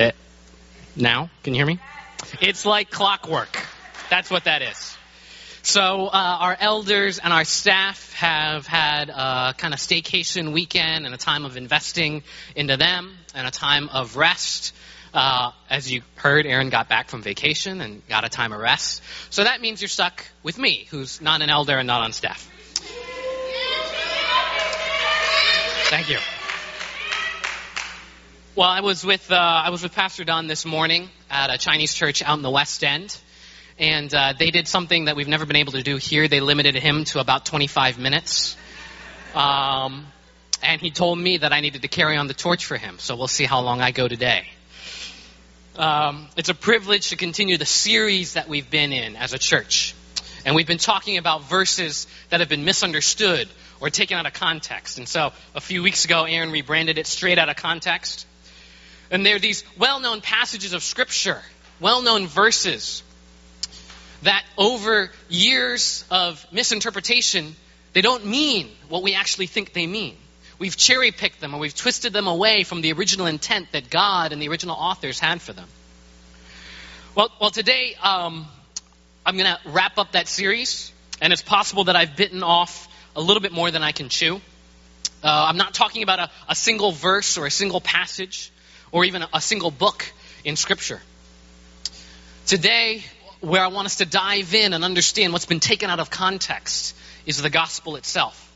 Eh, now, can you hear me? It's like clockwork. That's what that is. So uh, our elders and our staff have had a kind of staycation weekend and a time of investing into them and a time of rest. Uh, as you heard, Aaron got back from vacation and got a time of rest. So that means you're stuck with me, who's not an elder and not on staff. Thank you. Well, I was with uh, I was with Pastor Don this morning at a Chinese church out in the West End, and uh, they did something that we've never been able to do here. They limited him to about 25 minutes, um, and he told me that I needed to carry on the torch for him. So we'll see how long I go today. Um, it's a privilege to continue the series that we've been in as a church, and we've been talking about verses that have been misunderstood or taken out of context. And so a few weeks ago, Aaron rebranded it straight out of context. And they're these well known passages of Scripture, well known verses that over years of misinterpretation, they don't mean what we actually think they mean. We've cherry picked them or we've twisted them away from the original intent that God and the original authors had for them. Well, well today um, I'm going to wrap up that series, and it's possible that I've bitten off a little bit more than I can chew. Uh, I'm not talking about a, a single verse or a single passage or even a single book in Scripture. Today, where I want us to dive in and understand what's been taken out of context is the gospel itself.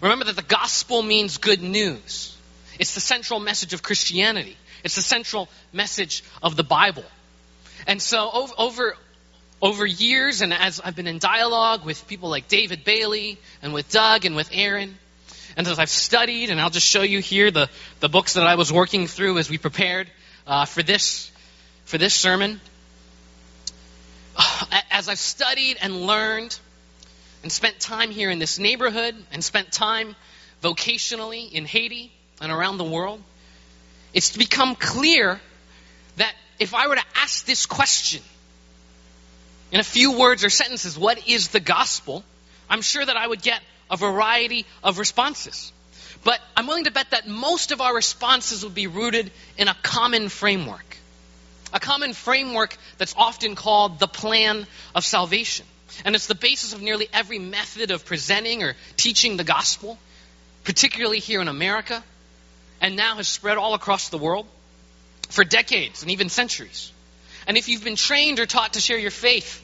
Remember that the gospel means good news. It's the central message of Christianity. It's the central message of the Bible. And so over, over, over years, and as I've been in dialogue with people like David Bailey and with Doug and with Aaron, and as I've studied, and I'll just show you here the, the books that I was working through as we prepared uh, for this for this sermon. As I've studied and learned and spent time here in this neighborhood and spent time vocationally in Haiti and around the world, it's become clear that if I were to ask this question in a few words or sentences, what is the gospel? I'm sure that I would get a variety of responses. But I'm willing to bet that most of our responses will be rooted in a common framework. A common framework that's often called the plan of salvation. And it's the basis of nearly every method of presenting or teaching the gospel, particularly here in America, and now has spread all across the world for decades and even centuries. And if you've been trained or taught to share your faith,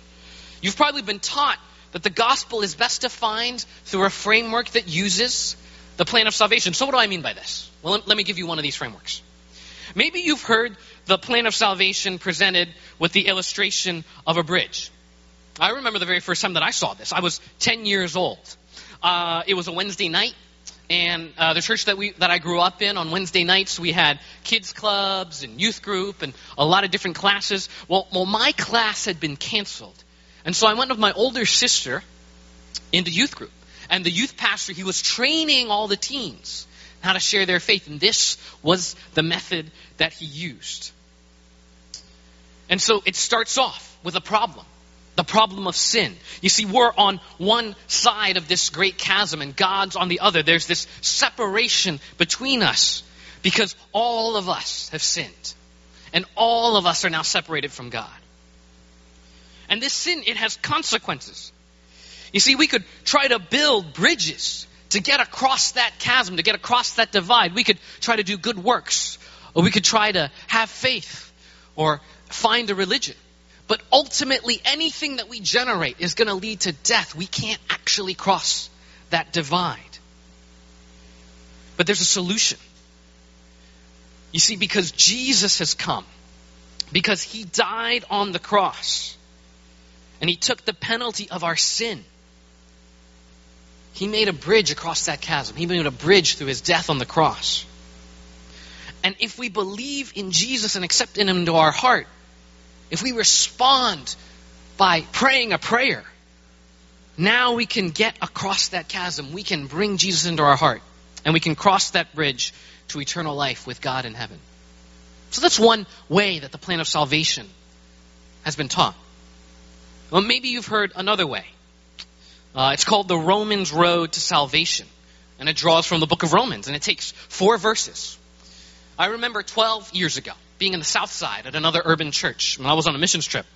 you've probably been taught that the gospel is best defined through a framework that uses the plan of salvation. So, what do I mean by this? Well, let me give you one of these frameworks. Maybe you've heard the plan of salvation presented with the illustration of a bridge. I remember the very first time that I saw this. I was 10 years old. Uh, it was a Wednesday night, and uh, the church that we that I grew up in on Wednesday nights we had kids clubs and youth group and a lot of different classes. Well, well, my class had been canceled, and so I went with my older sister into youth group. And the youth pastor, he was training all the teens how to share their faith. And this was the method that he used. And so it starts off with a problem the problem of sin. You see, we're on one side of this great chasm, and God's on the other. There's this separation between us because all of us have sinned. And all of us are now separated from God. And this sin, it has consequences. You see, we could try to build bridges to get across that chasm, to get across that divide. We could try to do good works, or we could try to have faith, or find a religion. But ultimately, anything that we generate is going to lead to death. We can't actually cross that divide. But there's a solution. You see, because Jesus has come, because he died on the cross, and he took the penalty of our sin. He made a bridge across that chasm. He made a bridge through his death on the cross. And if we believe in Jesus and accept him into our heart, if we respond by praying a prayer, now we can get across that chasm. We can bring Jesus into our heart. And we can cross that bridge to eternal life with God in heaven. So that's one way that the plan of salvation has been taught. Well, maybe you've heard another way. Uh, it's called the Romans Road to Salvation. And it draws from the book of Romans. And it takes four verses. I remember 12 years ago being in the South Side at another urban church when I was on a missions trip.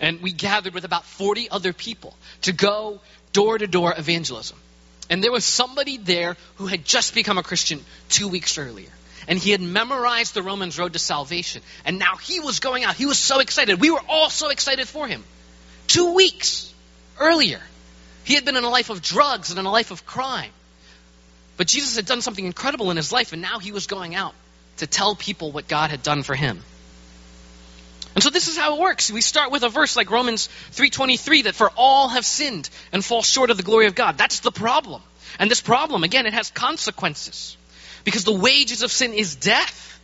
And we gathered with about 40 other people to go door to door evangelism. And there was somebody there who had just become a Christian two weeks earlier. And he had memorized the Romans Road to Salvation. And now he was going out. He was so excited. We were all so excited for him. Two weeks earlier, he had been in a life of drugs and in a life of crime. But Jesus had done something incredible in his life, and now he was going out to tell people what God had done for him. And so this is how it works. We start with a verse like Romans 3:23 that for all have sinned and fall short of the glory of God. That's the problem. And this problem again it has consequences. Because the wages of sin is death.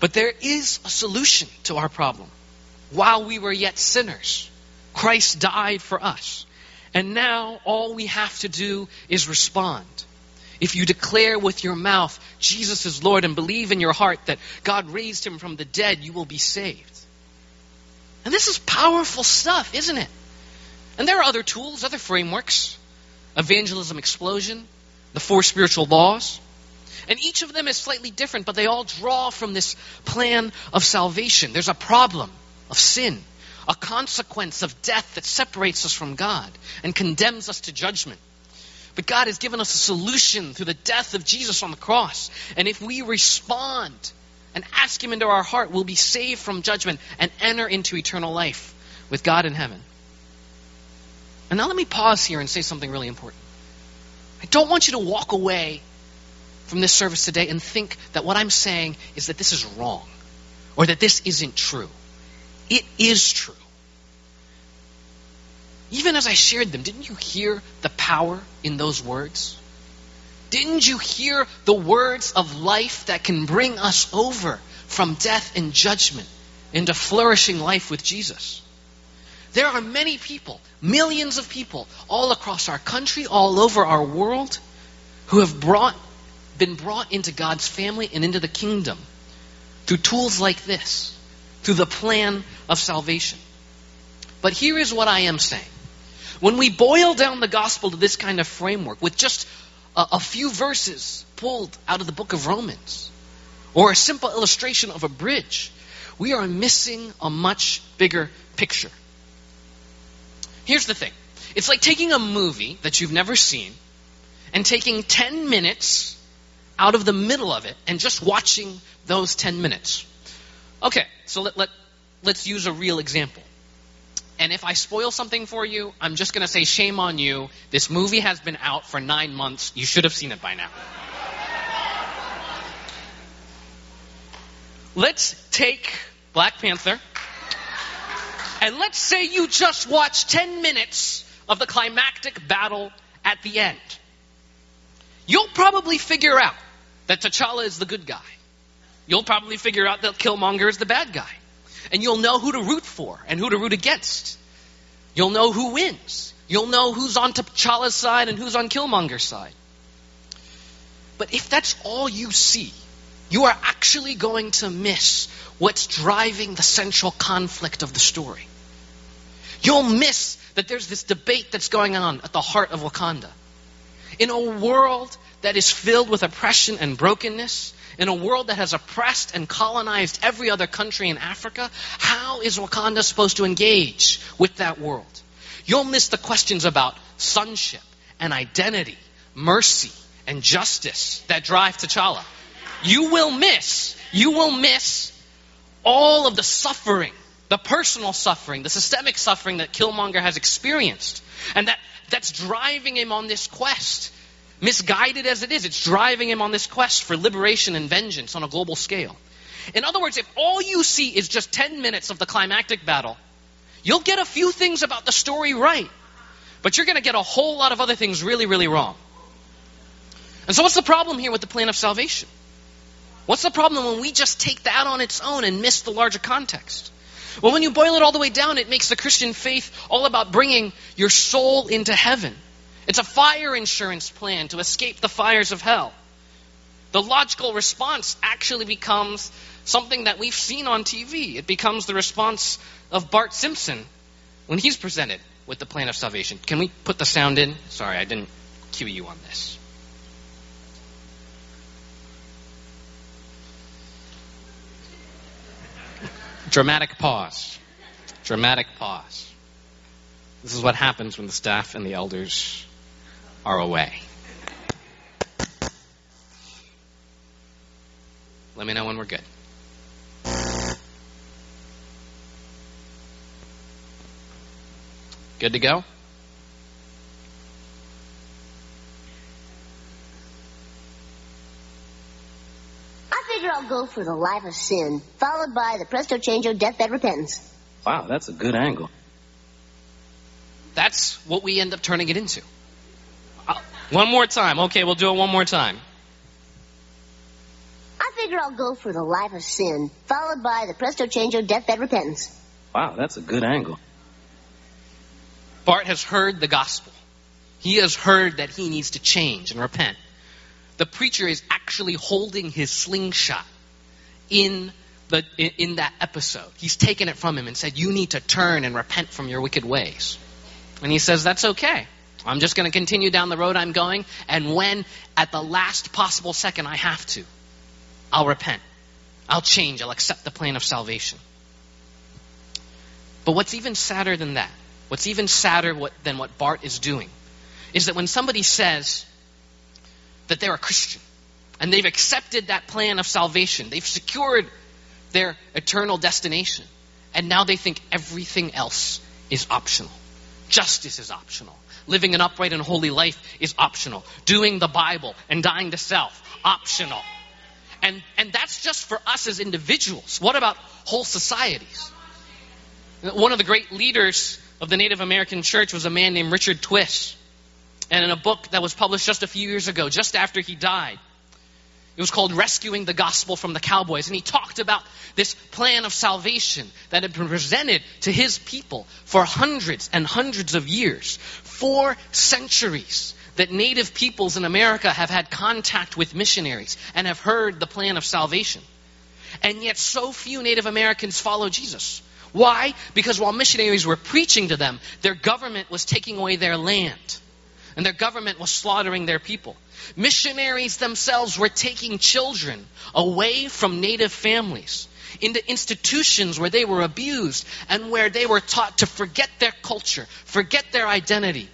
But there is a solution to our problem. While we were yet sinners, Christ died for us. And now all we have to do is respond. If you declare with your mouth Jesus is Lord and believe in your heart that God raised him from the dead, you will be saved. And this is powerful stuff, isn't it? And there are other tools, other frameworks. Evangelism explosion, the four spiritual laws. And each of them is slightly different, but they all draw from this plan of salvation. There's a problem of sin a consequence of death that separates us from God and condemns us to judgment. But God has given us a solution through the death of Jesus on the cross. And if we respond and ask Him into our heart, we'll be saved from judgment and enter into eternal life with God in heaven. And now let me pause here and say something really important. I don't want you to walk away from this service today and think that what I'm saying is that this is wrong or that this isn't true. It is true. Even as I shared them, didn't you hear the power in those words? Didn't you hear the words of life that can bring us over from death and judgment into flourishing life with Jesus? There are many people, millions of people, all across our country, all over our world, who have brought, been brought into God's family and into the kingdom through tools like this through the plan of salvation. But here is what I am saying. When we boil down the gospel to this kind of framework with just a, a few verses pulled out of the book of Romans or a simple illustration of a bridge, we are missing a much bigger picture. Here's the thing it's like taking a movie that you've never seen and taking 10 minutes out of the middle of it and just watching those 10 minutes. Okay, so let, let, let's use a real example. And if I spoil something for you, I'm just going to say, shame on you. This movie has been out for nine months. You should have seen it by now. let's take Black Panther, and let's say you just watched 10 minutes of the climactic battle at the end. You'll probably figure out that T'Challa is the good guy You'll probably figure out that Killmonger is the bad guy. And you'll know who to root for and who to root against. You'll know who wins. You'll know who's on T'Challa's side and who's on Killmonger's side. But if that's all you see, you are actually going to miss what's driving the central conflict of the story. You'll miss that there's this debate that's going on at the heart of Wakanda. In a world that is filled with oppression and brokenness, in a world that has oppressed and colonized every other country in Africa, how is Wakanda supposed to engage with that world? You'll miss the questions about sonship and identity, mercy and justice that drive T'Challa. You will miss, you will miss all of the suffering, the personal suffering, the systemic suffering that Killmonger has experienced. And that, that's driving him on this quest Misguided as it is, it's driving him on this quest for liberation and vengeance on a global scale. In other words, if all you see is just 10 minutes of the climactic battle, you'll get a few things about the story right, but you're going to get a whole lot of other things really, really wrong. And so, what's the problem here with the plan of salvation? What's the problem when we just take that on its own and miss the larger context? Well, when you boil it all the way down, it makes the Christian faith all about bringing your soul into heaven. It's a fire insurance plan to escape the fires of hell. The logical response actually becomes something that we've seen on TV. It becomes the response of Bart Simpson when he's presented with the plan of salvation. Can we put the sound in? Sorry, I didn't cue you on this. Dramatic pause. Dramatic pause. This is what happens when the staff and the elders are away. Let me know when we're good. Good to go? I figure I'll go for the life of sin, followed by the presto changeo deathbed repentance. Wow, that's a good angle. That's what we end up turning it into. One more time. Okay, we'll do it one more time. I figure I'll go for the life of sin, followed by the presto changeo deathbed repentance. Wow, that's a good angle. Bart has heard the gospel. He has heard that he needs to change and repent. The preacher is actually holding his slingshot in the in, in that episode. He's taken it from him and said, "You need to turn and repent from your wicked ways." And he says, "That's okay. I'm just going to continue down the road I'm going, and when at the last possible second I have to, I'll repent. I'll change. I'll accept the plan of salvation." But what's even sadder than that, what's even sadder what, than what Bart is doing, is that when somebody says that they're a Christian and they've accepted that plan of salvation, they've secured their eternal destination, and now they think everything else is optional. Justice is optional. Living an upright and holy life is optional. Doing the Bible and dying to self, optional. And, and that's just for us as individuals. What about whole societies? One of the great leaders of the Native American church was a man named Richard Twiss. And in a book that was published just a few years ago, just after he died, it was called Rescuing the Gospel from the Cowboys. And he talked about this plan of salvation that had been presented to his people for hundreds and hundreds of years. Four centuries that native peoples in America have had contact with missionaries and have heard the plan of salvation. And yet, so few Native Americans follow Jesus. Why? Because while missionaries were preaching to them, their government was taking away their land. And their government was slaughtering their people. Missionaries themselves were taking children away from native families into institutions where they were abused and where they were taught to forget their culture, forget their identity.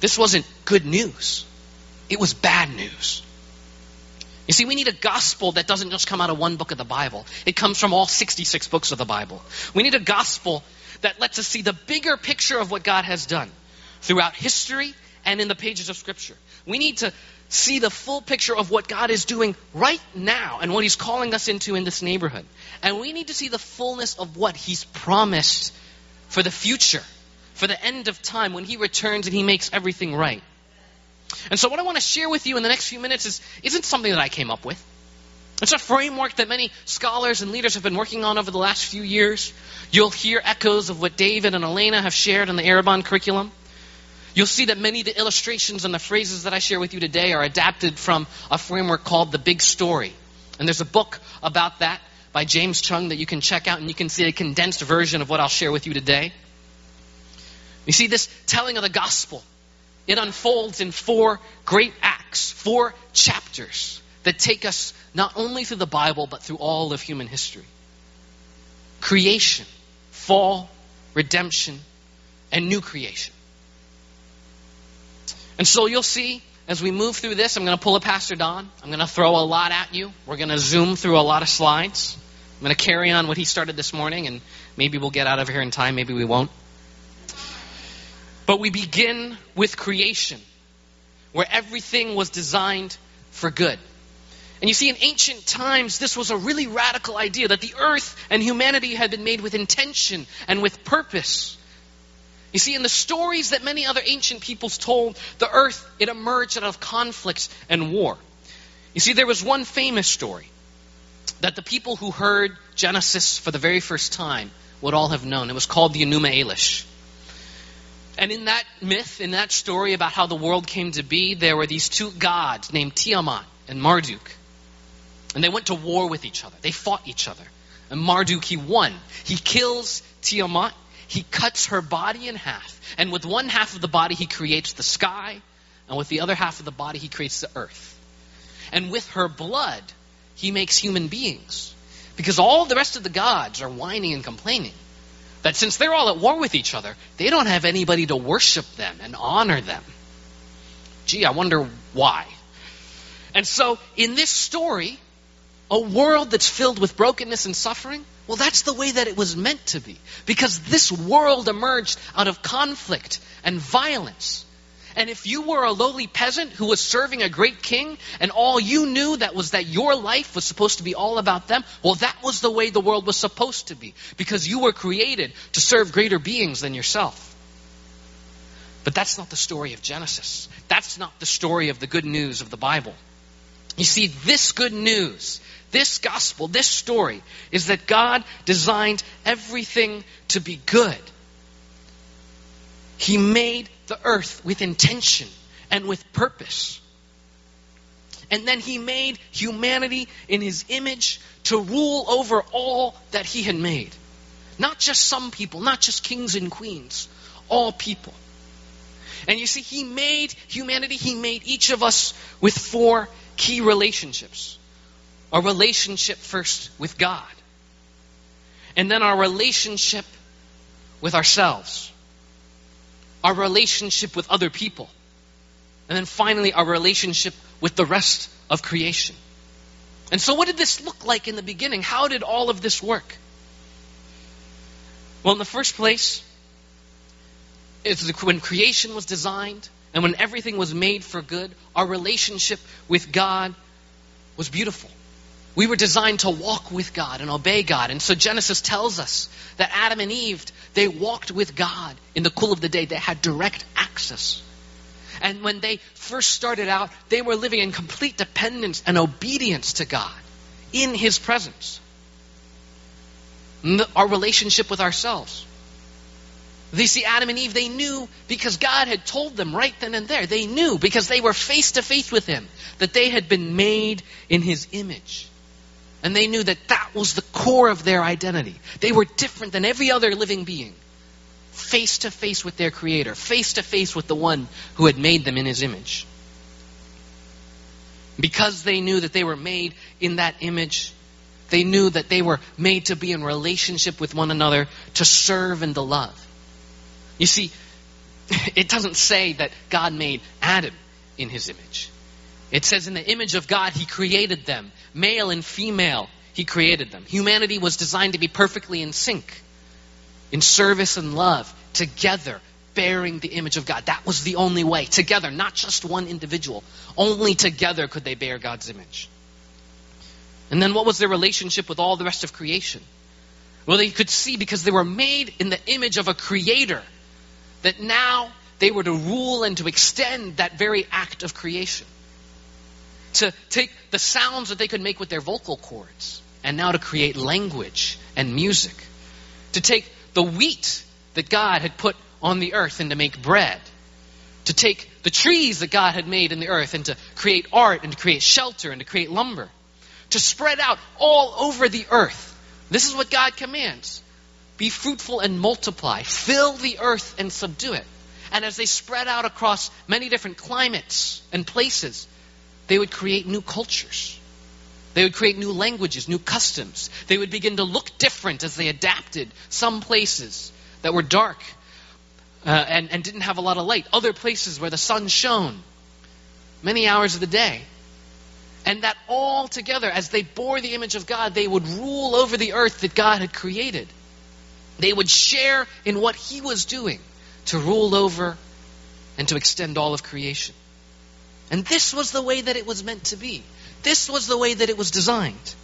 This wasn't good news, it was bad news. You see, we need a gospel that doesn't just come out of one book of the Bible. It comes from all 66 books of the Bible. We need a gospel that lets us see the bigger picture of what God has done throughout history and in the pages of Scripture. We need to see the full picture of what God is doing right now and what He's calling us into in this neighborhood. And we need to see the fullness of what He's promised for the future, for the end of time when He returns and He makes everything right. And so, what I want to share with you in the next few minutes is, isn't something that I came up with. It's a framework that many scholars and leaders have been working on over the last few years. You'll hear echoes of what David and Elena have shared in the Arrabon curriculum. You'll see that many of the illustrations and the phrases that I share with you today are adapted from a framework called The Big Story. And there's a book about that by James Choung that you can check out, and you can see a condensed version of what I'll share with you today. You see, this telling of the gospel, it unfolds in four great acts, four chapters that take us not only through the Bible, but through all of human history creation, fall, redemption, and new creation. And so you'll see as we move through this, I'm going to pull a Pastor Don. I'm going to throw a lot at you. We're going to zoom through a lot of slides. I'm going to carry on what he started this morning, and maybe we'll get out of here in time, maybe we won't. But we begin with creation, where everything was designed for good. And you see, in ancient times, this was a really radical idea that the earth and humanity had been made with intention and with purpose. You see, in the stories that many other ancient peoples told, the earth, it emerged out of conflicts and war. You see, there was one famous story that the people who heard Genesis for the very first time would all have known. It was called the Enuma Elish. And in that myth, in that story about how the world came to be, there were these two gods named Tiamat and Marduk. And they went to war with each other. They fought each other. And Marduk, he won. He kills Tiamat. He cuts her body in half. And with one half of the body, he creates the sky. And with the other half of the body, he creates the earth. And with her blood, he makes human beings. Because all the rest of the gods are whining and complaining that since they're all at war with each other, they don't have anybody to worship them and honor them. Gee, I wonder why. And so, in this story, a world that's filled with brokenness and suffering, well, that's the way that it was meant to be. Because this world emerged out of conflict and violence. And if you were a lowly peasant who was serving a great king, and all you knew that was that your life was supposed to be all about them, well, that was the way the world was supposed to be. Because you were created to serve greater beings than yourself. But that's not the story of Genesis. That's not the story of the good news of the Bible. You see, this good news, this gospel, this story, is that God designed everything to be good. He made the earth with intention and with purpose. And then he made humanity in his image to rule over all that he had made. Not just some people, not just kings and queens, all people. And you see, he made humanity, he made each of us with four key relationships. Our relationship first with God, and then our relationship with ourselves, our relationship with other people, and then finally our relationship with the rest of creation. And so, what did this look like in the beginning? How did all of this work? Well, in the first place, when creation was designed and when everything was made for good, our relationship with God was beautiful. We were designed to walk with God and obey God. And so Genesis tells us that Adam and Eve, they walked with God in the cool of the day. They had direct access. And when they first started out, they were living in complete dependence and obedience to God in His presence. Our relationship with ourselves. They see Adam and Eve, they knew because God had told them right then and there. They knew because they were face to face with Him that they had been made in His image. And they knew that that was the core of their identity. They were different than every other living being. Face to face with their Creator, face to face with the one who had made them in His image. Because they knew that they were made in that image, they knew that they were made to be in relationship with one another, to serve and to love. You see, it doesn't say that God made Adam in his image. It says, in the image of God, he created them. Male and female, he created them. Humanity was designed to be perfectly in sync, in service and love, together, bearing the image of God. That was the only way. Together, not just one individual. Only together could they bear God's image. And then what was their relationship with all the rest of creation? Well, they could see because they were made in the image of a creator that now they were to rule and to extend that very act of creation. To take the sounds that they could make with their vocal cords and now to create language and music. To take the wheat that God had put on the earth and to make bread. To take the trees that God had made in the earth and to create art and to create shelter and to create lumber. To spread out all over the earth. This is what God commands. Be fruitful and multiply. Fill the earth and subdue it. And as they spread out across many different climates and places, they would create new cultures. They would create new languages, new customs. They would begin to look different as they adapted some places that were dark uh, and, and didn't have a lot of light, other places where the sun shone many hours of the day. And that all together, as they bore the image of God, they would rule over the earth that God had created. They would share in what he was doing to rule over and to extend all of creation. And this was the way that it was meant to be. This was the way that it was designed.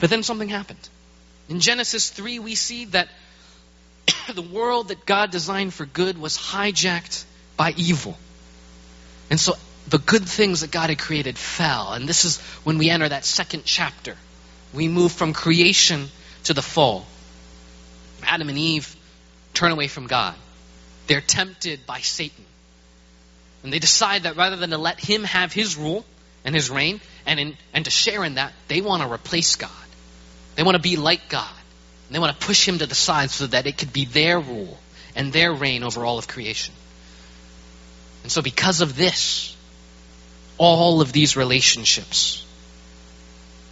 But then something happened. In Genesis 3, we see that the world that God designed for good was hijacked by evil. And so the good things that God had created fell. And this is when we enter that second chapter. We move from creation to the fall. Adam and Eve turn away from God. They're tempted by Satan. And they decide that rather than to let him have his rule and his reign and, in, and to share in that, they want to replace God. They want to be like God. And they want to push him to the side so that it could be their rule and their reign over all of creation. And so, because of this, all of these relationships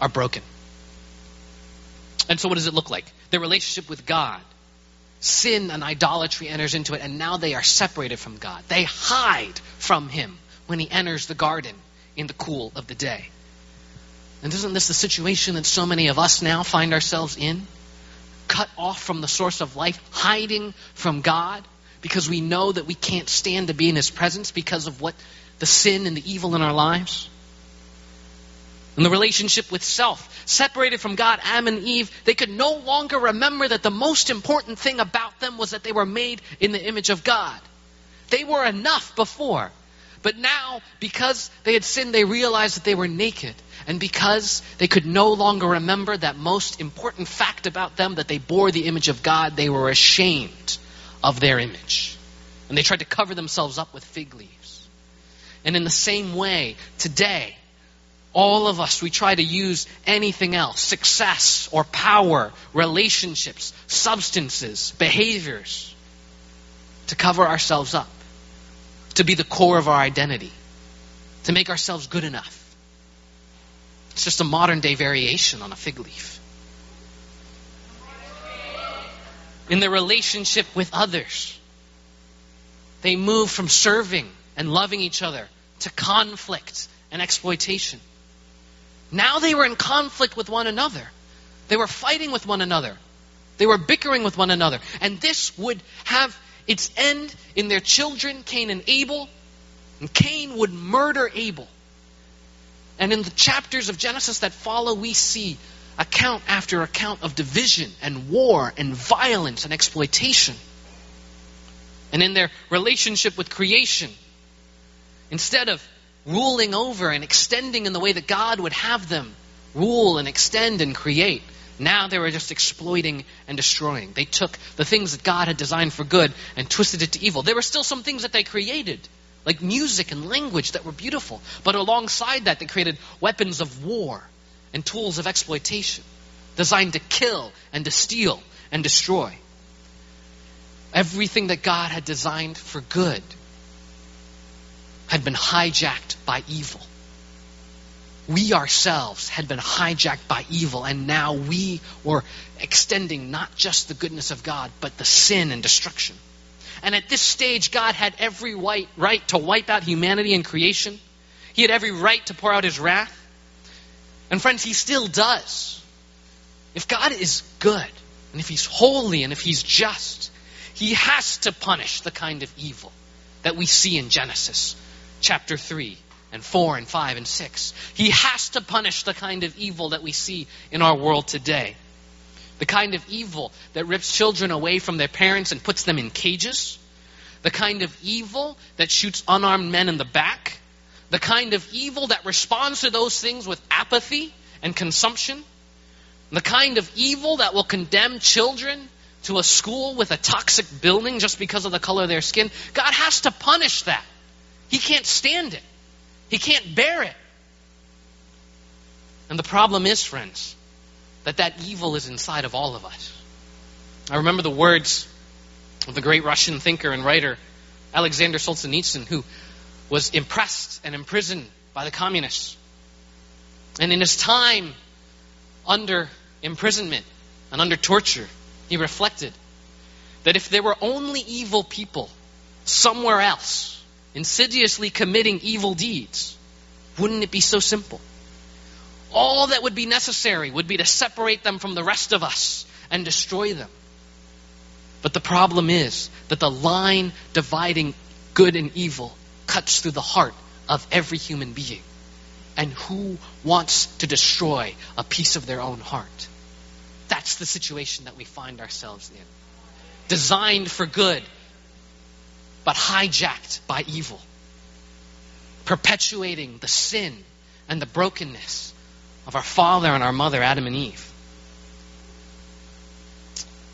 are broken. And so, what does it look like? Their relationship with God. Sin and idolatry enters into it, and now they are separated from God. They hide from Him when He enters the garden in the cool of the day. And isn't this the situation that so many of us now find ourselves in? Cut off from the source of life, hiding from God because we know that we can't stand to be in His presence because of what the sin and the evil in our lives? And the relationship with self. Separated from God, Adam and Eve, they could no longer remember that the most important thing about them was that they were made in the image of God. They were enough before. But now, because they had sinned, they realized that they were naked. And because they could no longer remember that most important fact about them, that they bore the image of God, they were ashamed of their image. And they tried to cover themselves up with fig leaves. And in the same way, today, all of us, we try to use anything else success or power, relationships, substances, behaviors to cover ourselves up, to be the core of our identity, to make ourselves good enough. It's just a modern day variation on a fig leaf. In their relationship with others, they move from serving and loving each other to conflict and exploitation. Now they were in conflict with one another. They were fighting with one another. They were bickering with one another. And this would have its end in their children, Cain and Abel. And Cain would murder Abel. And in the chapters of Genesis that follow, we see account after account of division and war and violence and exploitation. And in their relationship with creation, instead of ruling over and extending in the way that God would have them rule and extend and create. Now they were just exploiting and destroying. They took the things that God had designed for good and twisted it to evil. There were still some things that they created, like music and language, that were beautiful. But alongside that, they created weapons of war and tools of exploitation designed to kill and to steal and destroy. Everything that God had designed for good had been hijacked by evil. We ourselves had been hijacked by evil, and now we were extending not just the goodness of God, but the sin and destruction. And at this stage, God had every right, to wipe out humanity and creation. He had every right to pour out his wrath. And friends, he still does. If God is good, and if he's holy, and if he's just, he has to punish the kind of evil that we see in Genesis chapter 3 and 4 and 5 and 6. He has to punish the kind of evil that we see in our world today. The kind of evil that rips children away from their parents and puts them in cages. The kind of evil that shoots unarmed men in the back. The kind of evil that responds to those things with apathy and consumption. The kind of evil that will condemn children to a school with a toxic building just because of the color of their skin. God has to punish that. He can't stand it. He can't bear it. And the problem is, friends, that that evil is inside of all of us. I remember the words of the great Russian thinker and writer Alexander Solzhenitsyn, who was impressed and imprisoned by the communists. And in his time under imprisonment and under torture, he reflected that if there were only evil people somewhere else, insidiously committing evil deeds, wouldn't it be so simple? All that would be necessary would be to separate them from the rest of us and destroy them. But the problem is that the line dividing good and evil cuts through the heart of every human being. And who wants to destroy a piece of their own heart? That's the situation that we find ourselves in. Designed for good, but hijacked by evil, perpetuating the sin and the brokenness of our father and our mother, Adam and Eve.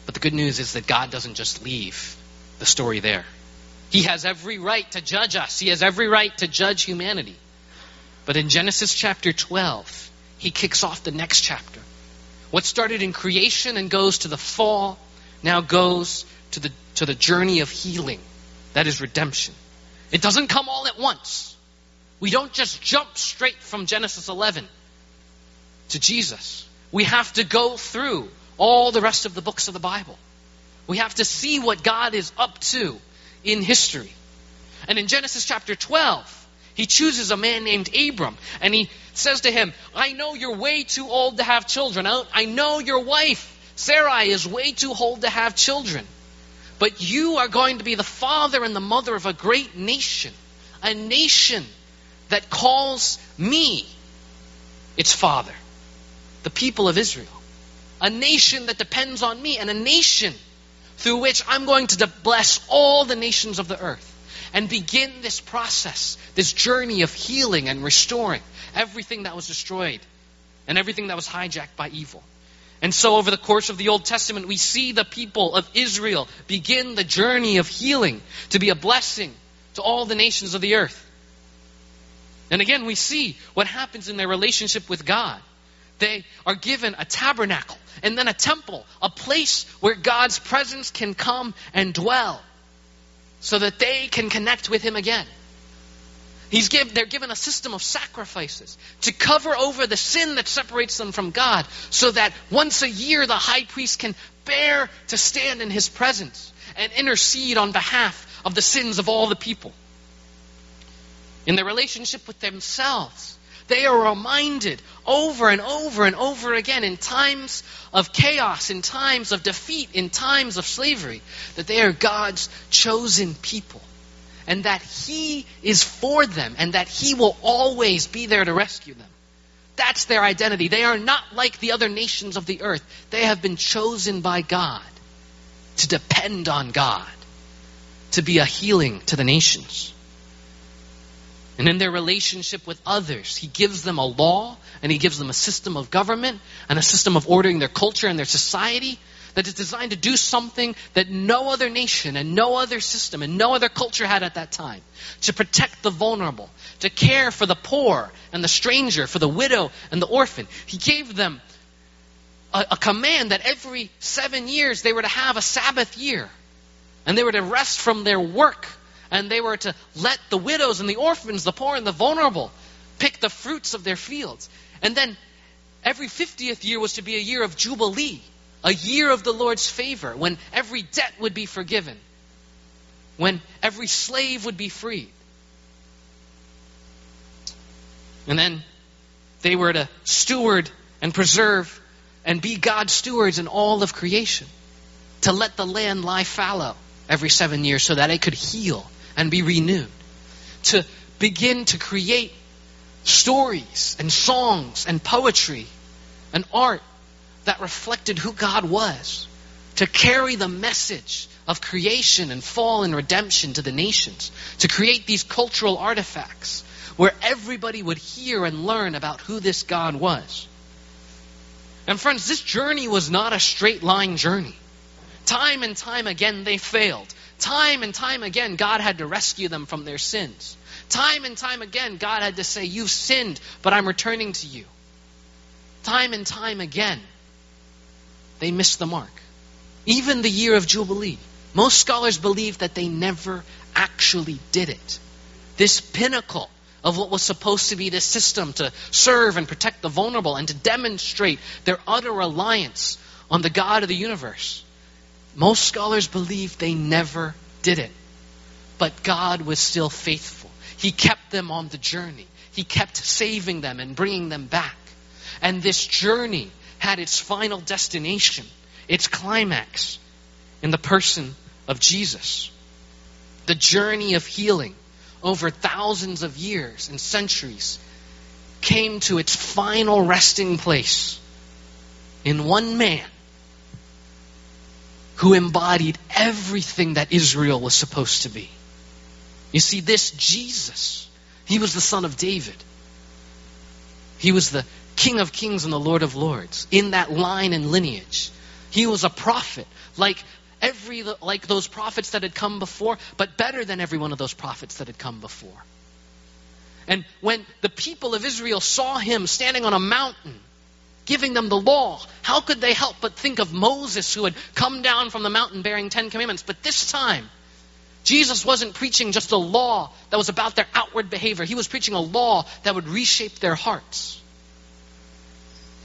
But the good news is that God doesn't just leave the story there. He has every right to judge us, He has every right to judge humanity. But in Genesis chapter 12, He kicks off the next chapter. What started in creation and goes to the fall now goes to the, to the journey of healing that is redemption. It doesn't come all at once. We don't just jump straight from Genesis 11 to Jesus. We have to go through all the rest of the books of the Bible. We have to see what God is up to in history. And in Genesis chapter 12, he chooses a man named Abram and he says to him, I know you're way too old to have children. I know your wife, Sarai, is way too old to have children. But you are going to be the father and the mother of a great nation, a nation that calls me its father, the people of Israel. A nation that depends on me, and a nation through which I'm going to bless all the nations of the earth and begin this process, this journey of healing and restoring everything that was destroyed and everything that was hijacked by evil. And so, over the course of the Old Testament, we see the people of Israel begin the journey of healing to be a blessing to all the nations of the earth. And again, we see what happens in their relationship with God. They are given a tabernacle and then a temple, a place where God's presence can come and dwell so that they can connect with Him again. He's give, they're given a system of sacrifices to cover over the sin that separates them from God so that once a year the high priest can bear to stand in his presence and intercede on behalf of the sins of all the people. In their relationship with themselves, they are reminded over and over and over again in times of chaos, in times of defeat, in times of slavery, that they are God's chosen people and that He is for them and that He will always be there to rescue them. That's their identity. They are not like the other nations of the earth. They have been chosen by God to depend on God, to be a healing to the nations. And in their relationship with others, He gives them a law and He gives them a system of government and a system of ordering their culture and their society that is designed to do something that no other nation and no other system and no other culture had at that time to protect the vulnerable, to care for the poor and the stranger, for the widow and the orphan. He gave them a, a command that every seven years they were to have a Sabbath year and they were to rest from their work and they were to let the widows and the orphans, the poor and the vulnerable, pick the fruits of their fields. And then every 50th year was to be a year of Jubilee a year of the Lord's favor, when every debt would be forgiven, when every slave would be freed. And then they were to steward and preserve and be God's stewards in all of creation, to let the land lie fallow every seven years so that it could heal and be renewed, to begin to create stories and songs and poetry and art that reflected who God was, to carry the message of creation and fall and redemption to the nations, to create these cultural artifacts where everybody would hear and learn about who this God was. And friends, this journey was not a straight line journey. Time and time again, they failed. Time and time again, God had to rescue them from their sins. Time and time again, God had to say, You've sinned, but I'm returning to you. Time and time again, they missed the mark. Even the year of Jubilee. Most scholars believe that they never actually did it. This pinnacle of what was supposed to be this system to serve and protect the vulnerable and to demonstrate their utter reliance on the God of the universe. Most scholars believe they never did it. But God was still faithful. He kept them on the journey. He kept saving them and bringing them back. And this journey had its final destination, its climax, in the person of Jesus. The journey of healing over thousands of years and centuries came to its final resting place in one man who embodied everything that Israel was supposed to be. You see, this Jesus, he was the son of David. He was the King of kings and the Lord of lords, in that line and lineage. He was a prophet, like every like those prophets that had come before, but better than every one of those prophets that had come before. And when the people of Israel saw him standing on a mountain, giving them the law, how could they help but think of Moses who had come down from the mountain bearing Ten Commandments? But this time, Jesus wasn't preaching just a law that was about their outward behavior. He was preaching a law that would reshape their hearts.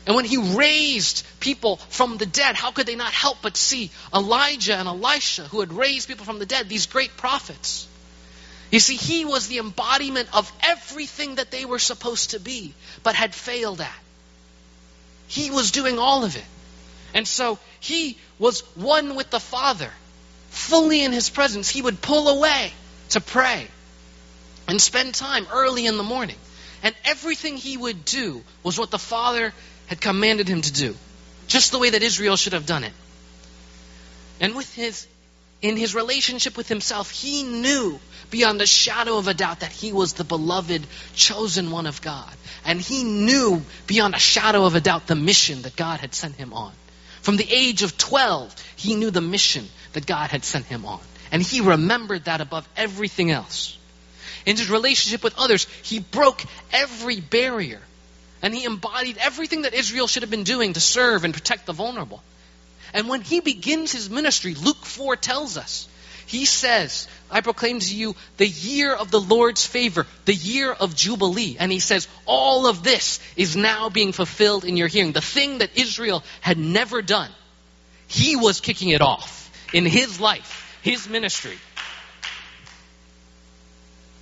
And when he raised people from the dead, how could they not help but see Elijah and Elisha, who had raised people from the dead, these great prophets? You see, he was the embodiment of everything that they were supposed to be, but had failed at. He was doing all of it. And so he was one with the Father, fully in his presence. He would pull away to pray and spend time early in the morning. And everything he would do was what the Father had commanded him to do, just the way that Israel should have done it. And with his in his relationship with himself, he knew beyond a shadow of a doubt that he was the beloved, chosen one of God. And he knew beyond a shadow of a doubt the mission that God had sent him on. From the age of 12, he knew the mission that God had sent him on. And he remembered that above everything else. In his relationship with others, he broke every barrier and he embodied everything that Israel should have been doing to serve and protect the vulnerable. And when he begins his ministry, Luke 4 tells us, he says, I proclaim to you the year of the Lord's favor, the year of Jubilee. And he says, all of this is now being fulfilled in your hearing. The thing that Israel had never done, he was kicking it off in his life, his ministry.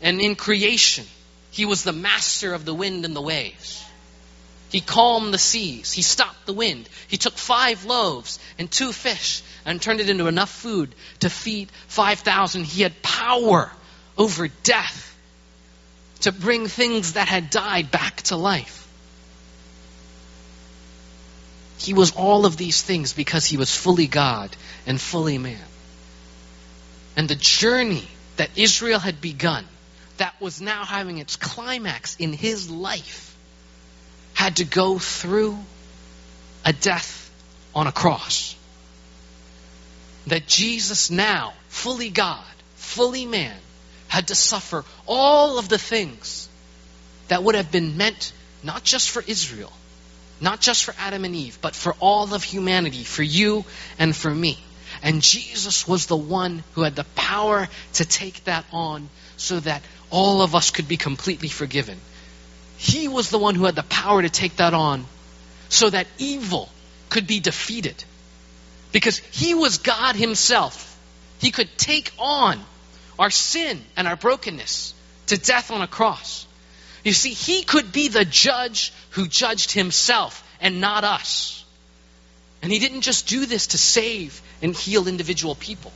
And in creation, he was the master of the wind and the waves. He calmed the seas. He stopped the wind. He took five loaves and two fish and turned it into enough food to feed 5,000. He had power over death to bring things that had died back to life. He was all of these things because he was fully God and fully man. And the journey that Israel had begun, that was now having its climax in his life, had to go through a death on a cross. That Jesus now, fully God, fully man, had to suffer all of the things that would have been meant not just for Israel, not just for Adam and Eve, but for all of humanity, for you and for me. And Jesus was the one who had the power to take that on so that all of us could be completely forgiven. He was the one who had the power to take that on so that evil could be defeated. Because he was God himself. He could take on our sin and our brokenness to death on a cross. You see, he could be the judge who judged himself and not us. And he didn't just do this to save and heal individual people,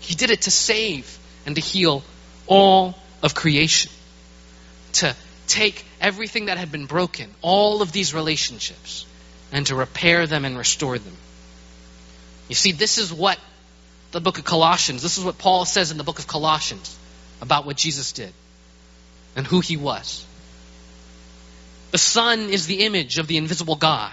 he did it to save and to heal all of creation. To take everything that had been broken, all of these relationships, and to repair them and restore them. You see, this is what the book of Colossians, this is what Paul says in the book of Colossians about what Jesus did and who he was. The Son is the image of the invisible God,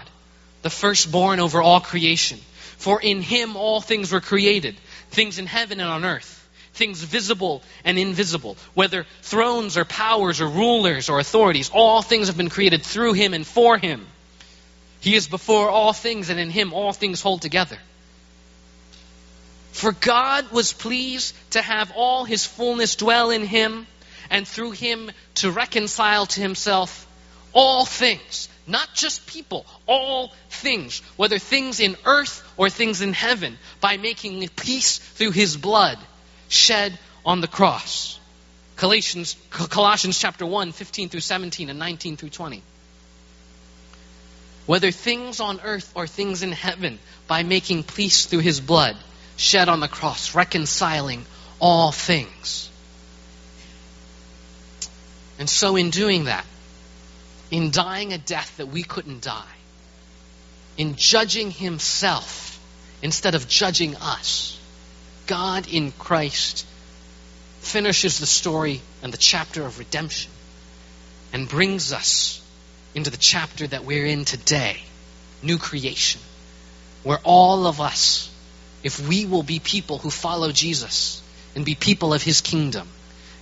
the firstborn over all creation. For in him all things were created, things in heaven and on earth things visible and invisible, whether thrones or powers or rulers or authorities, all things have been created through him and for him. He is before all things, and in him all things hold together. For God was pleased to have all his fullness dwell in him, and through him to reconcile to himself all things, not just people, all things, whether things in earth or things in heaven, by making peace through his blood shed on the cross. Colossians, Colossians chapter 1, 15 through 17 and 19 through 20. Whether things on earth or things in heaven, by making peace through his blood shed on the cross, reconciling all things. And so, in doing that, in dying a death that we couldn't die, in judging himself instead of judging us, God in Christ finishes the story and the chapter of redemption and brings us into the chapter that we're in today new creation, where all of us, if we will be people who follow Jesus and be people of his kingdom,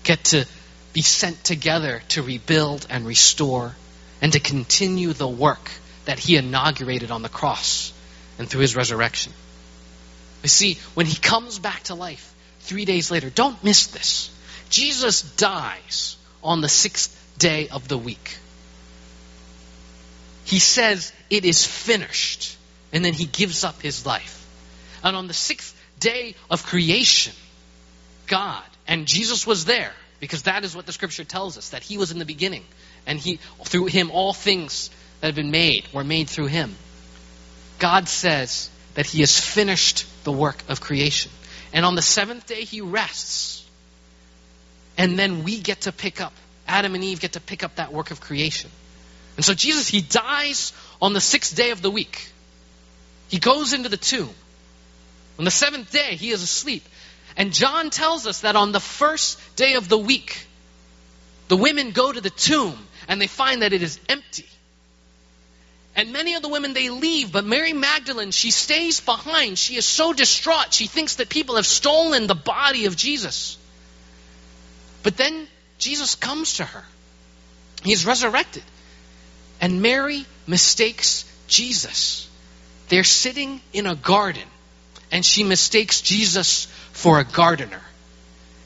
get to be sent together to rebuild and restore and to continue the work that he inaugurated on the cross and through his resurrection. You see, when he comes back to life three days later, don't miss this. Jesus dies on the sixth day of the week. he says, It is finished. And then he gives up his life. And on the sixth day of creation, God, and Jesus was there, because that is what the scripture tells us, that he was in the beginning. And he, through him, all things that have been made were made through him. God says that he has finished the work of creation. And on the seventh day, he rests. And then we get to pick up, Adam and Eve get to pick up that work of creation. And so Jesus, he dies on the sixth day of the week. He goes into the tomb. On the seventh day, he is asleep. And John tells us that on the first day of the week, the women go to the tomb and they find that it is empty. And many of the women, they leave, but Mary Magdalene, she stays behind. She is so distraught. She thinks that people have stolen the body of Jesus. But then Jesus comes to her. He's resurrected. And Mary mistakes Jesus. They're sitting in a garden, and she mistakes Jesus for a gardener.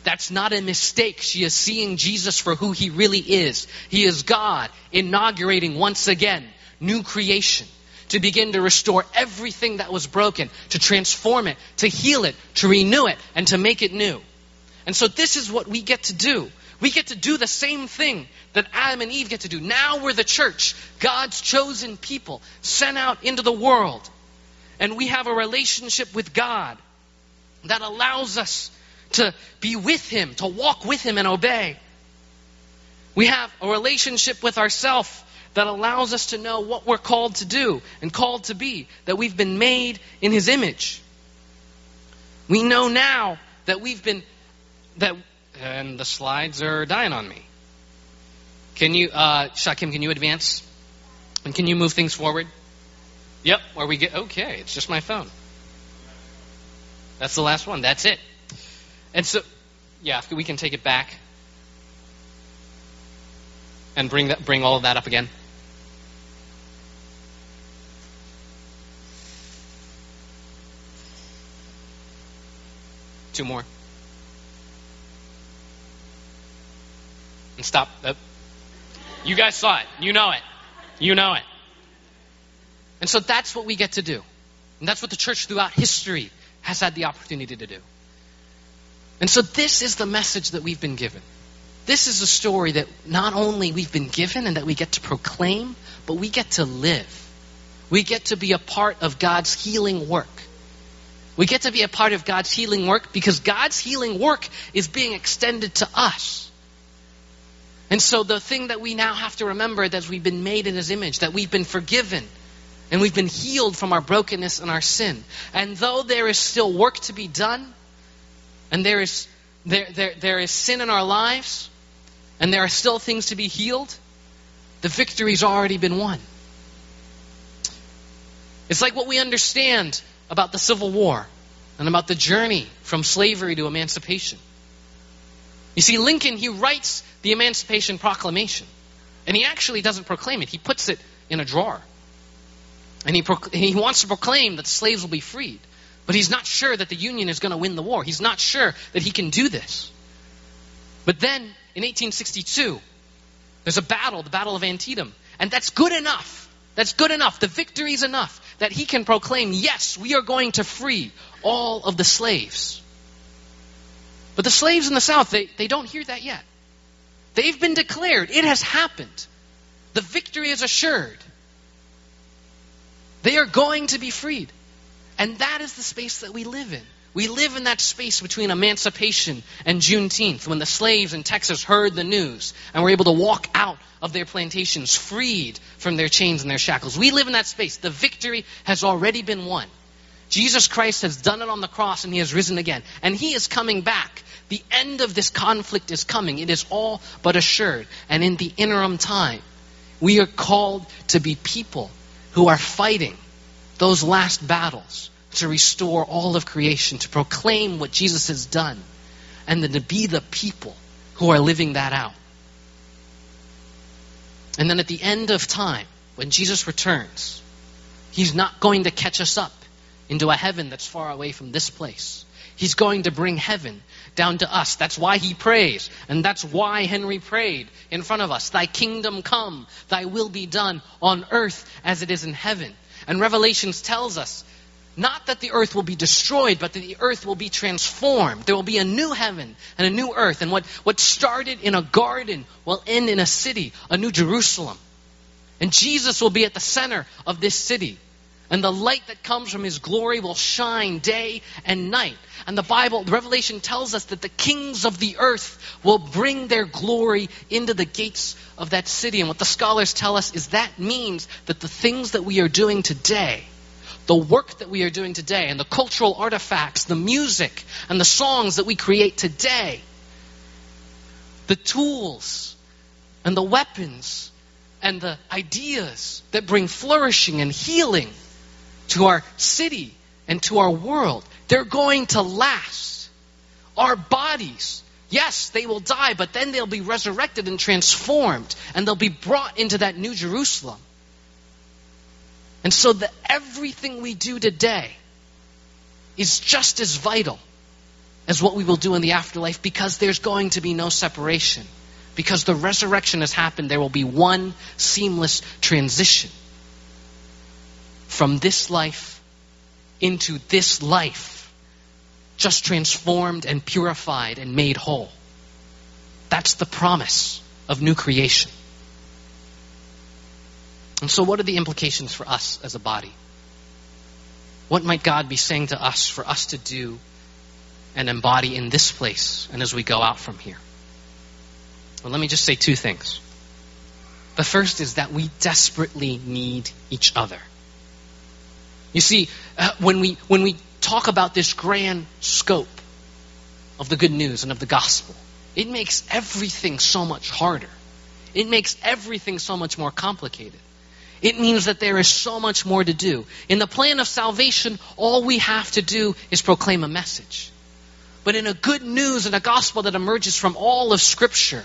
That's not a mistake. She is seeing Jesus for who he really is. He is God, inaugurating once again new creation, to begin to restore everything that was broken, to transform it, to heal it, to renew it, and to make it new. And so this is what we get to do. We get to do the same thing that Adam and Eve get to do. Now we're the church, God's chosen people, sent out into the world. And we have a relationship with God that allows us to be with Him, to walk with Him and obey. We have a relationship with ourselves that allows us to know what we're called to do and called to be, that we've been made in His image. We know now that we've been, that, and the slides are dying on me. Can you, uh, Shakim, can you advance? And can you move things forward? Yep, where we get, okay, it's just my phone. That's the last one. That's it. And so, yeah, we can take it back and bring that, bring all of that up again. Two more. And stop. Uh, you guys saw it. You know it. You know it. And so that's what we get to do. And that's what the church throughout history has had the opportunity to do. And so this is the message that we've been given. This is a story that not only we've been given and that we get to proclaim, but we get to live. We get to be a part of God's healing work. We get to be a part of God's healing work because God's healing work is being extended to us. And so the thing that we now have to remember that we've been made in His image, that we've been forgiven, and we've been healed from our brokenness and our sin. And though there is still work to be done, and there is, there, there, there is sin in our lives, and there are still things to be healed, the victory's already been won. It's like what we understand about the Civil War and about the journey from slavery to emancipation. You see, Lincoln, he writes the Emancipation Proclamation, and he actually doesn't proclaim it, he puts it in a drawer. And he, he wants to proclaim that slaves will be freed. But he's not sure that the Union is going to win the war. He's not sure that he can do this. But then, in 1862, there's a battle, the Battle of Antietam. And that's good enough. That's good enough. The victory is enough that he can proclaim, yes, we are going to free all of the slaves. But the slaves in the South, they, they don't hear that yet. They've been declared. It has happened. The victory is assured. They are going to be freed. And that is the space that we live in. We live in that space between emancipation and Juneteenth when the slaves in Texas heard the news and were able to walk out of their plantations freed from their chains and their shackles. We live in that space. The victory has already been won. Jesus Christ has done it on the cross and he has risen again. And he is coming back. The end of this conflict is coming. It is all but assured. And in the interim time, we are called to be people who are fighting those last battles to restore all of creation, to proclaim what Jesus has done, and then to be the people who are living that out. And then at the end of time, when Jesus returns, he's not going to catch us up into a heaven that's far away from this place. He's going to bring heaven down to us. That's why he prays. And that's why Henry prayed in front of us. Thy kingdom come, thy will be done on earth as it is in heaven. And Revelations tells us not that the earth will be destroyed, but that the earth will be transformed. There will be a new heaven and a new earth. And what, what started in a garden will end in a city, a new Jerusalem. And Jesus will be at the center of this city. And the light that comes from his glory will shine day and night. And the Bible, the Revelation tells us that the kings of the earth will bring their glory into the gates of that city. And what the scholars tell us is that means that the things that we are doing today, the work that we are doing today, and the cultural artifacts, the music, and the songs that we create today, the tools and the weapons and the ideas that bring flourishing and healing to our city and to our world, they're going to last. Our bodies, yes, they will die, but then they'll be resurrected and transformed, and they'll be brought into that new Jerusalem. And so that everything we do today is just as vital as what we will do in the afterlife because there's going to be no separation. Because the resurrection has happened, there will be one seamless transition from this life into this life, just transformed and purified and made whole. That's the promise of new creation. And so, what are the implications for us as a body? What might God be saying to us for us to do and embody in this place and as we go out from here? Well, let me just say two things. The first is that we desperately need each other. You see, uh, when, we, when we talk about this grand scope of the good news and of the gospel, it makes everything so much harder. It makes everything so much more complicated. It means that there is so much more to do. In the plan of salvation, all we have to do is proclaim a message. But in a good news and a gospel that emerges from all of Scripture,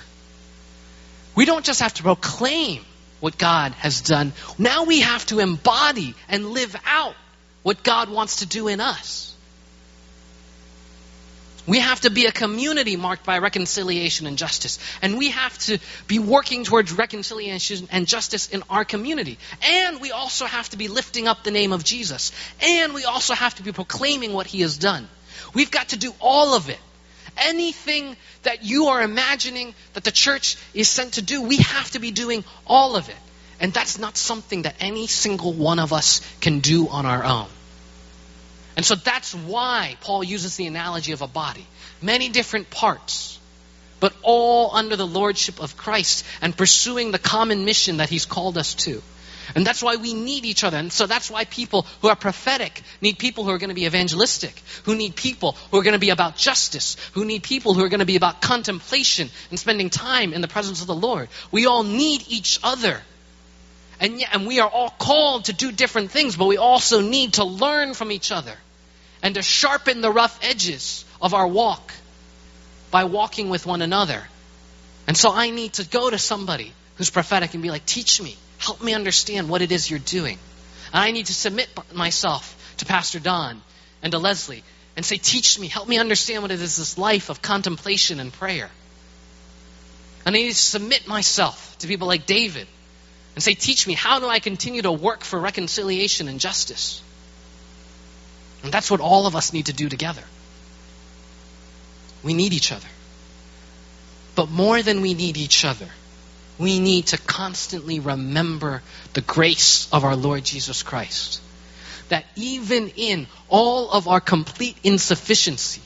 we don't just have to proclaim what God has done. Now we have to embody and live out what God wants to do in us. We have to be a community marked by reconciliation and justice. And we have to be working towards reconciliation and justice in our community. And we also have to be lifting up the name of Jesus. And we also have to be proclaiming what he has done. We've got to do all of it. Anything that you are imagining that the church is sent to do, we have to be doing all of it. And that's not something that any single one of us can do on our own. And so that's why Paul uses the analogy of a body. Many different parts, but all under the lordship of Christ and pursuing the common mission that he's called us to. And that's why we need each other. And so that's why people who are prophetic need people who are going to be evangelistic, who need people who are going to be about justice, who need people who are going to be about contemplation and spending time in the presence of the Lord. We all need each other and, and we are all called to do different things, but we also need to learn from each other and to sharpen the rough edges of our walk by walking with one another. And so I need to go to somebody who's prophetic and be like, teach me, help me understand what it is you're doing. And I need to submit myself to Pastor Don and to Leslie and say, teach me, help me understand what it is this life of contemplation and prayer. And I need to submit myself to people like David and say, Teach me, how do I continue to work for reconciliation and justice? And that's what all of us need to do together. We need each other. But more than we need each other, we need to constantly remember the grace of our Lord Jesus Christ. That even in all of our complete insufficiency,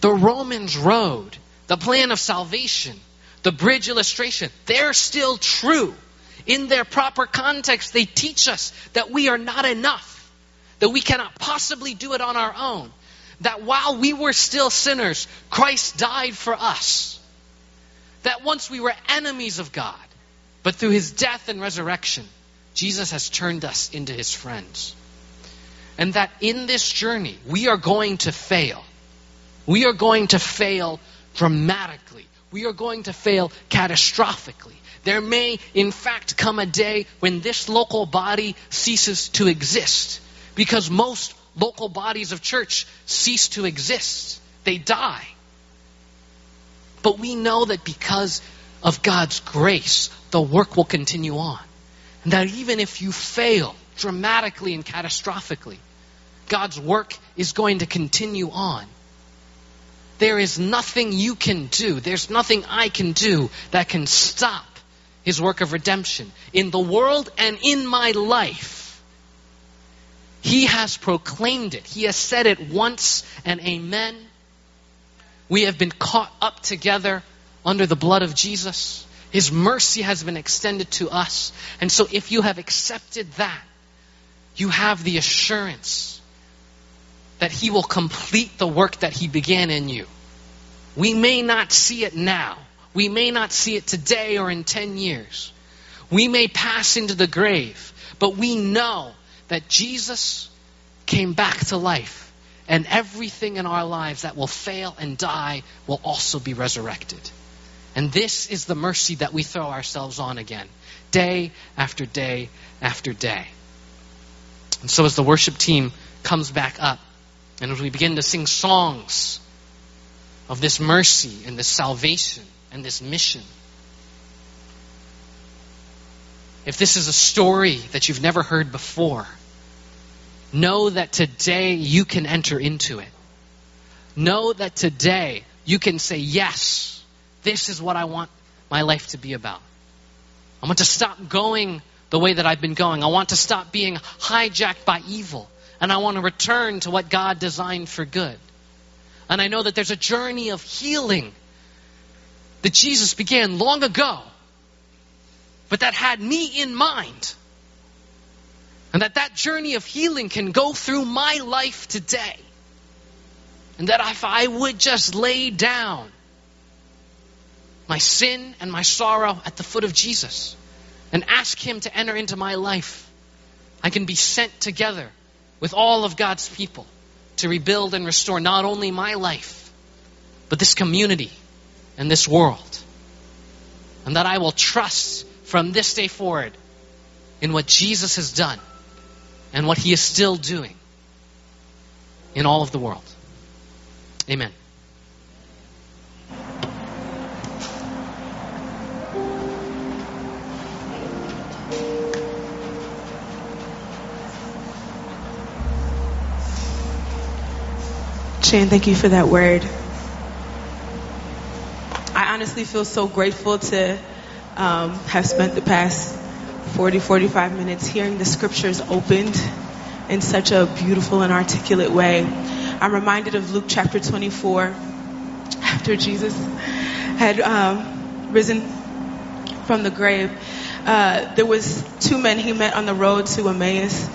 the Romans road, the plan of salvation, the bridge illustration, they're still true in their proper context, they teach us that we are not enough, that we cannot possibly do it on our own, that while we were still sinners, Christ died for us, that once we were enemies of God, but through his death and resurrection, Jesus has turned us into his friends. And that in this journey, we are going to fail. We are going to fail dramatically. We are going to fail catastrophically. There may, in fact, come a day when this local body ceases to exist because most local bodies of church cease to exist, they die. But we know that because of God's grace, the work will continue on. And that even if you fail dramatically and catastrophically, God's work is going to continue on. There is nothing you can do, there's nothing I can do that can stop his work of redemption in the world and in my life. He has proclaimed it. He has said it once and amen. We have been caught up together under the blood of Jesus. His mercy has been extended to us. And so if you have accepted that, you have the assurance that He will complete the work that He began in you. We may not see it now. We may not see it today or in 10 years. We may pass into the grave, but we know that Jesus came back to life, and everything in our lives that will fail and die will also be resurrected. And this is the mercy that we throw ourselves on again, day after day after day. And so, as the worship team comes back up, and as we begin to sing songs of this mercy and this salvation and this mission, if this is a story that you've never heard before, know that today you can enter into it. Know that today you can say, Yes, this is what I want my life to be about. I want to stop going the way that I've been going. I want to stop being hijacked by evil. And I want to return to what God designed for good. And I know that there's a journey of healing that Jesus began long ago, but that had me in mind. And that that journey of healing can go through my life today. And that if I would just lay down my sin and my sorrow at the foot of Jesus and ask Him to enter into my life, I can be sent together with all of God's people to rebuild and restore not only my life, but this community and this world. And that I will trust from this day forward in what Jesus has done and what He is still doing in all of the world. Amen. Shane, thank you for that word. I honestly feel so grateful to um, have spent the past 40, 45 minutes hearing the scriptures opened in such a beautiful and articulate way. I'm reminded of Luke chapter 24, after Jesus had um, risen from the grave. Uh, there was two men he met on the road to Emmaus,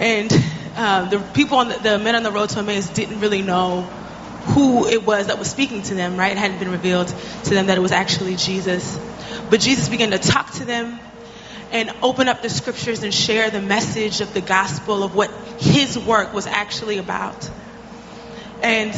and uh, the people on the, the men on the road to Emmaus didn't really know who it was that was speaking to them, right? It hadn't been revealed to them that it was actually Jesus. But Jesus began to talk to them and open up the scriptures and share the message of the gospel of what his work was actually about. And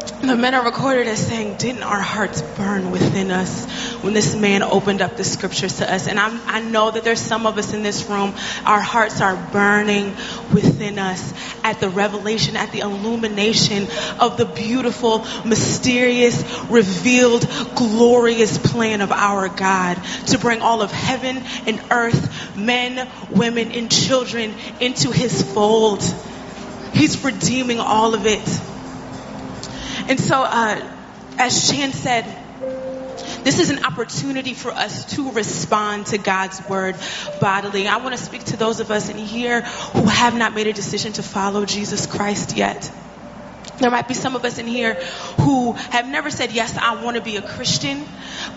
the men are recorded as saying, Didn't our hearts burn within us when this man opened up the scriptures to us? And I'm, i know that there's some of us in this room, our hearts are burning within us at the revelation, at the illumination of the beautiful, mysterious, revealed, glorious plan of our God to bring all of heaven and earth, men, women, and children into his fold. He's redeeming all of it. And so, uh, as Shan said, this is an opportunity for us to respond to God's word bodily. I want to speak to those of us in here who have not made a decision to follow Jesus Christ yet. There might be some of us in here who have never said, Yes, I want to be a Christian,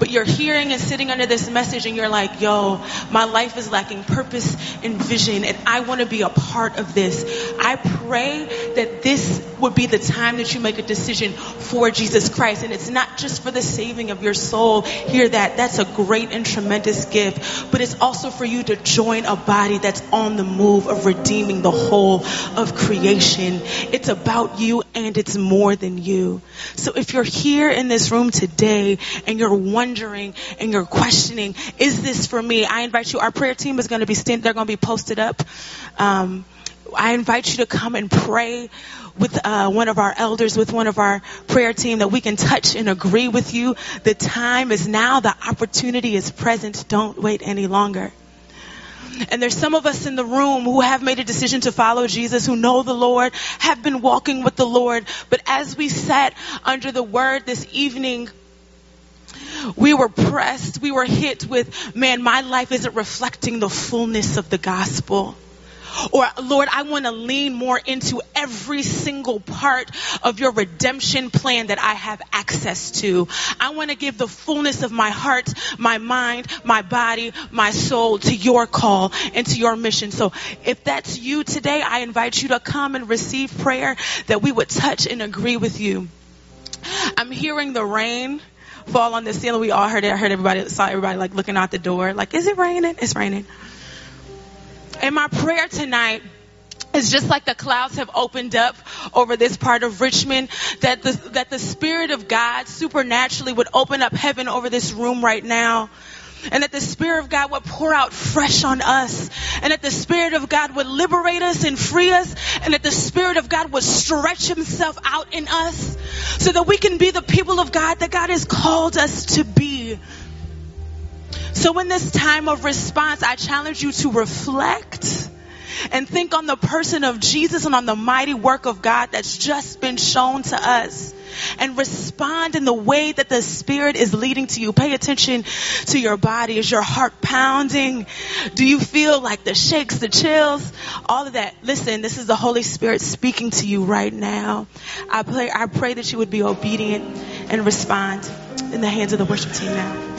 but you're hearing and sitting under this message and you're like, Yo, my life is lacking purpose and vision, and I want to be a part of this. I pray that this would be the time that you make a decision for Jesus Christ. And it's not just for the saving of your soul. Hear that. That's a great and tremendous gift. But it's also for you to join a body that's on the move of redeeming the whole of creation. It's about you and it's more than you. So if you're here in this room today and you're wondering and you're questioning, is this for me? I invite you. Our prayer team is going to be stand, they're going to be posted up. Um, I invite you to come and pray with uh, one of our elders, with one of our prayer team, that we can touch and agree with you. The time is now. The opportunity is present. Don't wait any longer. And there's some of us in the room who have made a decision to follow Jesus, who know the Lord, have been walking with the Lord. But as we sat under the word this evening, we were pressed, we were hit with, man, my life isn't reflecting the fullness of the gospel. Or, Lord, I want to lean more into every single part of your redemption plan that I have access to. I want to give the fullness of my heart, my mind, my body, my soul to your call and to your mission. So if that's you today, I invite you to come and receive prayer that we would touch and agree with you. I'm hearing the rain fall on the ceiling. We all heard it. I heard everybody, saw everybody like looking out the door. Like, is it raining? It's raining. And my prayer tonight is just like the clouds have opened up over this part of Richmond, that the, that the Spirit of God supernaturally would open up heaven over this room right now. And that the Spirit of God would pour out fresh on us. And that the Spirit of God would liberate us and free us. And that the Spirit of God would stretch Himself out in us so that we can be the people of God that God has called us to be. So in this time of response, I challenge you to reflect and think on the person of Jesus and on the mighty work of God that's just been shown to us. And respond in the way that the Spirit is leading to you. Pay attention to your body. Is your heart pounding? Do you feel like the shakes, the chills, all of that? Listen, this is the Holy Spirit speaking to you right now. I pray, I pray that you would be obedient and respond in the hands of the worship team now.